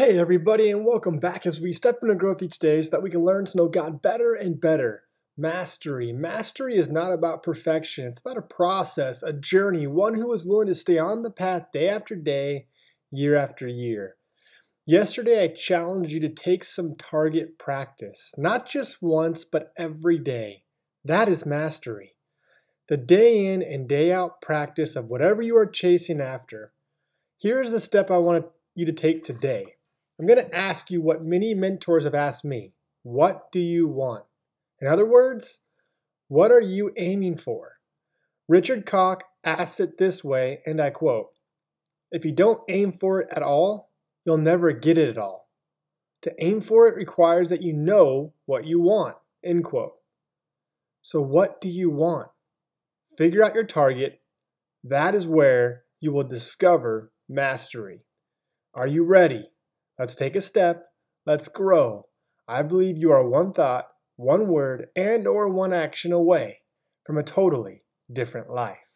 Hey, everybody, and welcome back as we step into growth each day so that we can learn to know God better and better. Mastery. Mastery is not about perfection, it's about a process, a journey, one who is willing to stay on the path day after day, year after year. Yesterday, I challenged you to take some target practice, not just once, but every day. That is mastery. The day in and day out practice of whatever you are chasing after. Here's the step I want you to take today. I'm going to ask you what many mentors have asked me What do you want? In other words, what are you aiming for? Richard Koch asks it this way, and I quote If you don't aim for it at all, you'll never get it at all. To aim for it requires that you know what you want. End quote. So, what do you want? Figure out your target. That is where you will discover mastery. Are you ready? Let's take a step. Let's grow. I believe you are one thought, one word, and or one action away from a totally different life.